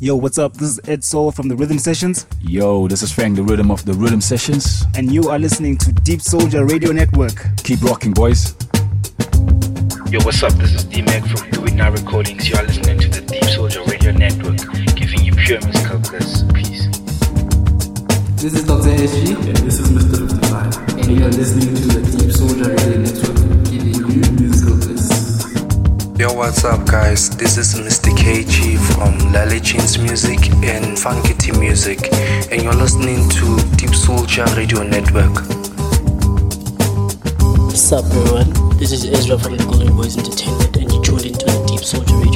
Yo, what's up? This is Ed Soul from the Rhythm Sessions, Yo, this is Frank the Rhythm of the Rhythm Sessions. and you are listening to Deepsoulja Radio Network. Keep rocking, boys. Yo, what's up? This is D-Mac from Do It Now Recordings. You are listening to the Deepsoulja Radio Network, giving you pure musical bliss. Peace. This is Dr. SG, And this is Mr. 55. and you are listening to the Deepsoulja Radio Network, giving you musical bliss. Yo, what's up, guys? This is Mr. KG from Lale Chins Music and Funky T Music, and you're listening to Deepsoulja Radio Network. What's up, everyone? This is Ezra from the Golden Boys Entertainment, and you tuned into the Deepsoulja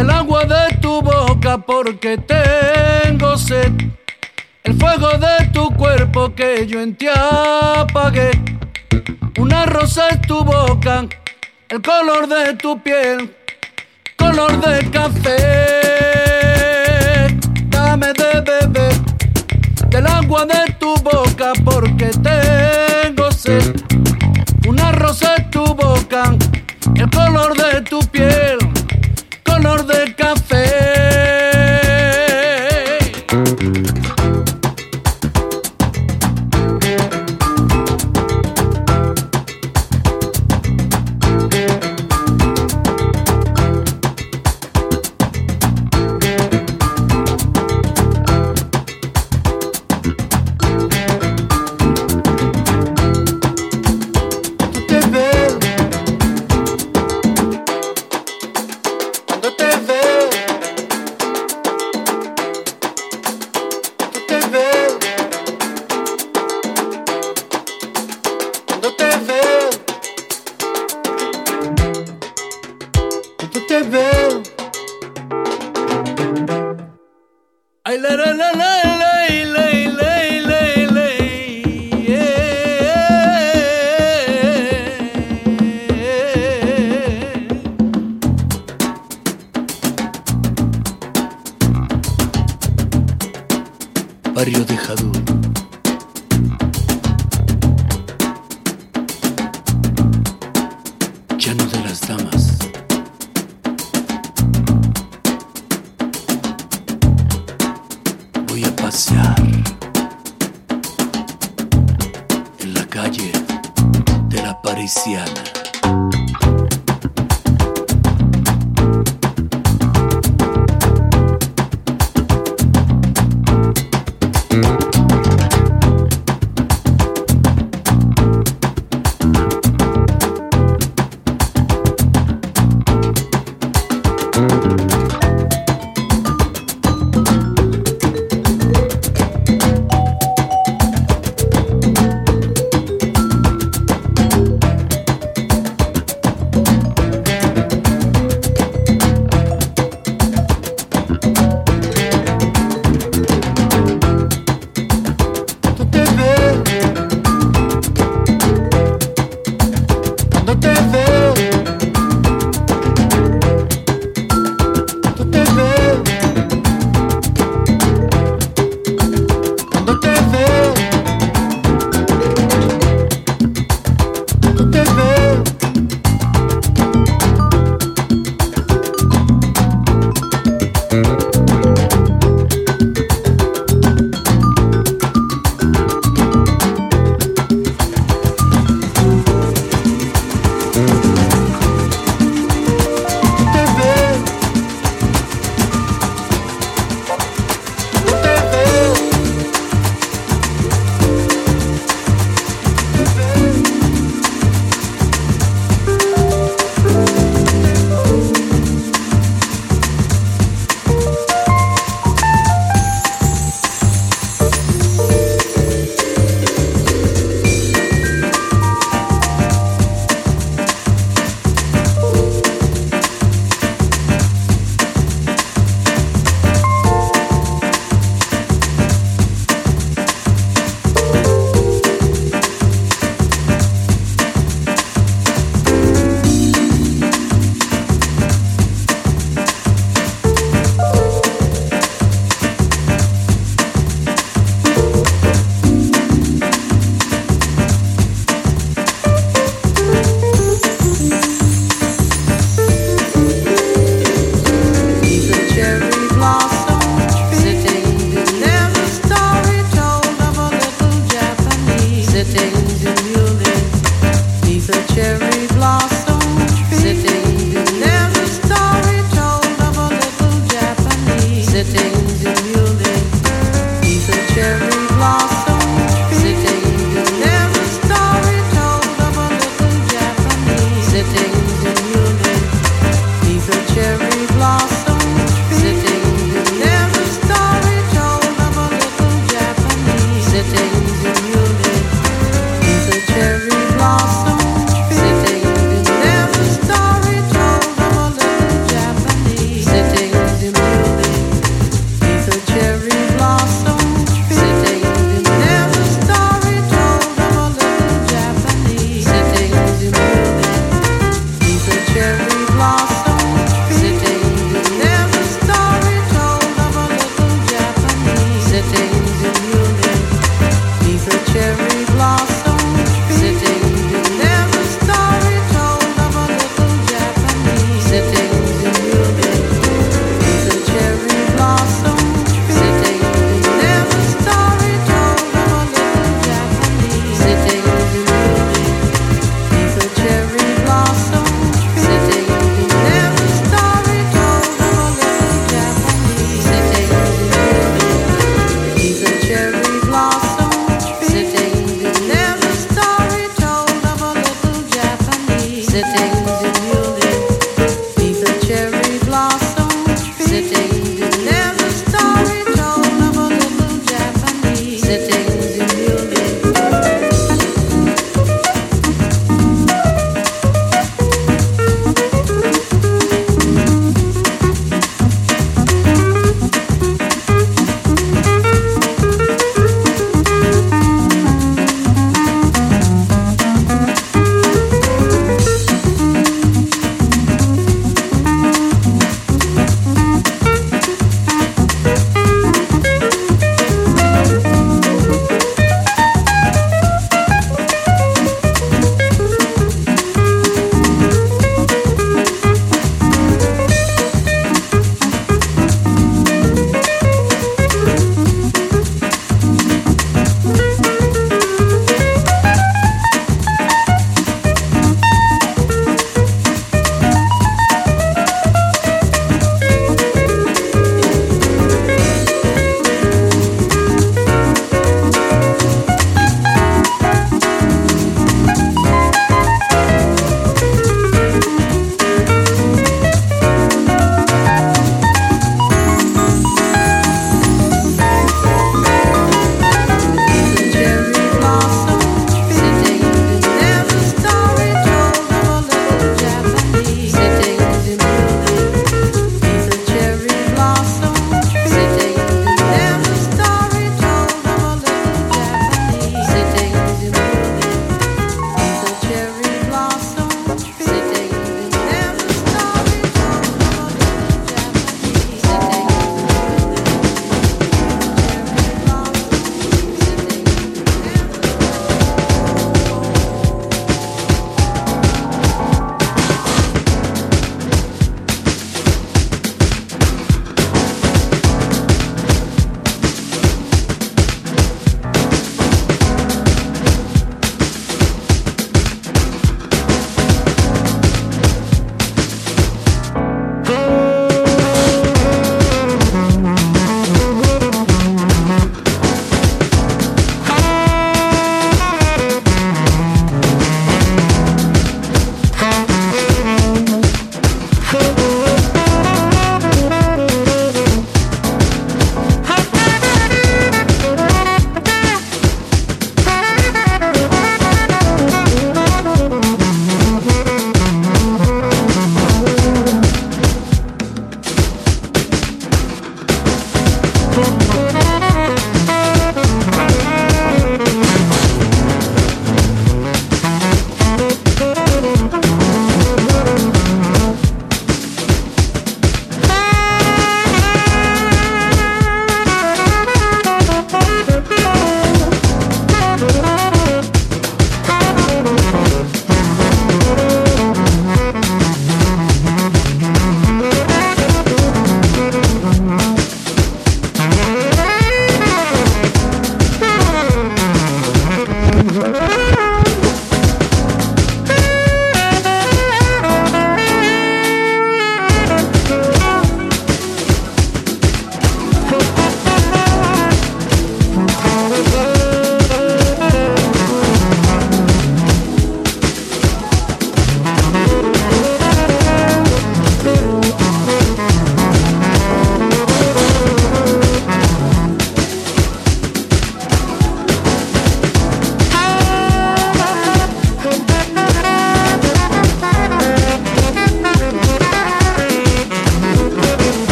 del agua de tu boca porque tengo sed. El fuego de tu cuerpo que yo en ti apagué. Una rosa en tu boca, el color de tu piel, color de café. Dame de beber del agua de tu boca porque tengo sed. Una rosa en tu boca, el color de tu piel, color de café.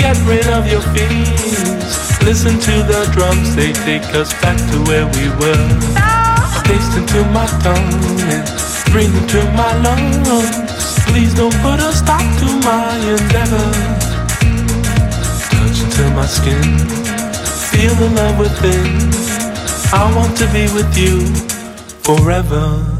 Get rid of your fears. Listen to the drums, they take us back to where we were. Taste into my tongue and breathe into my lungs. Please don't put a stop to my endeavor. Touch into my skin, feel the love within. I want to be with you forever.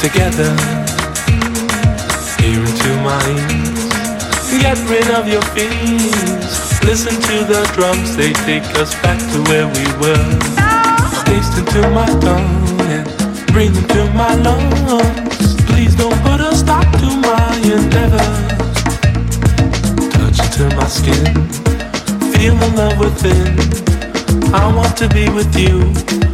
Together here into mine. Get rid of your fears. Listen to the drums, they take us back to where we were. Taste into my tongue and breathe into my lungs. Please don't put a stop to my endeavor. Touch into my skin, feel the love within. I want to be with you.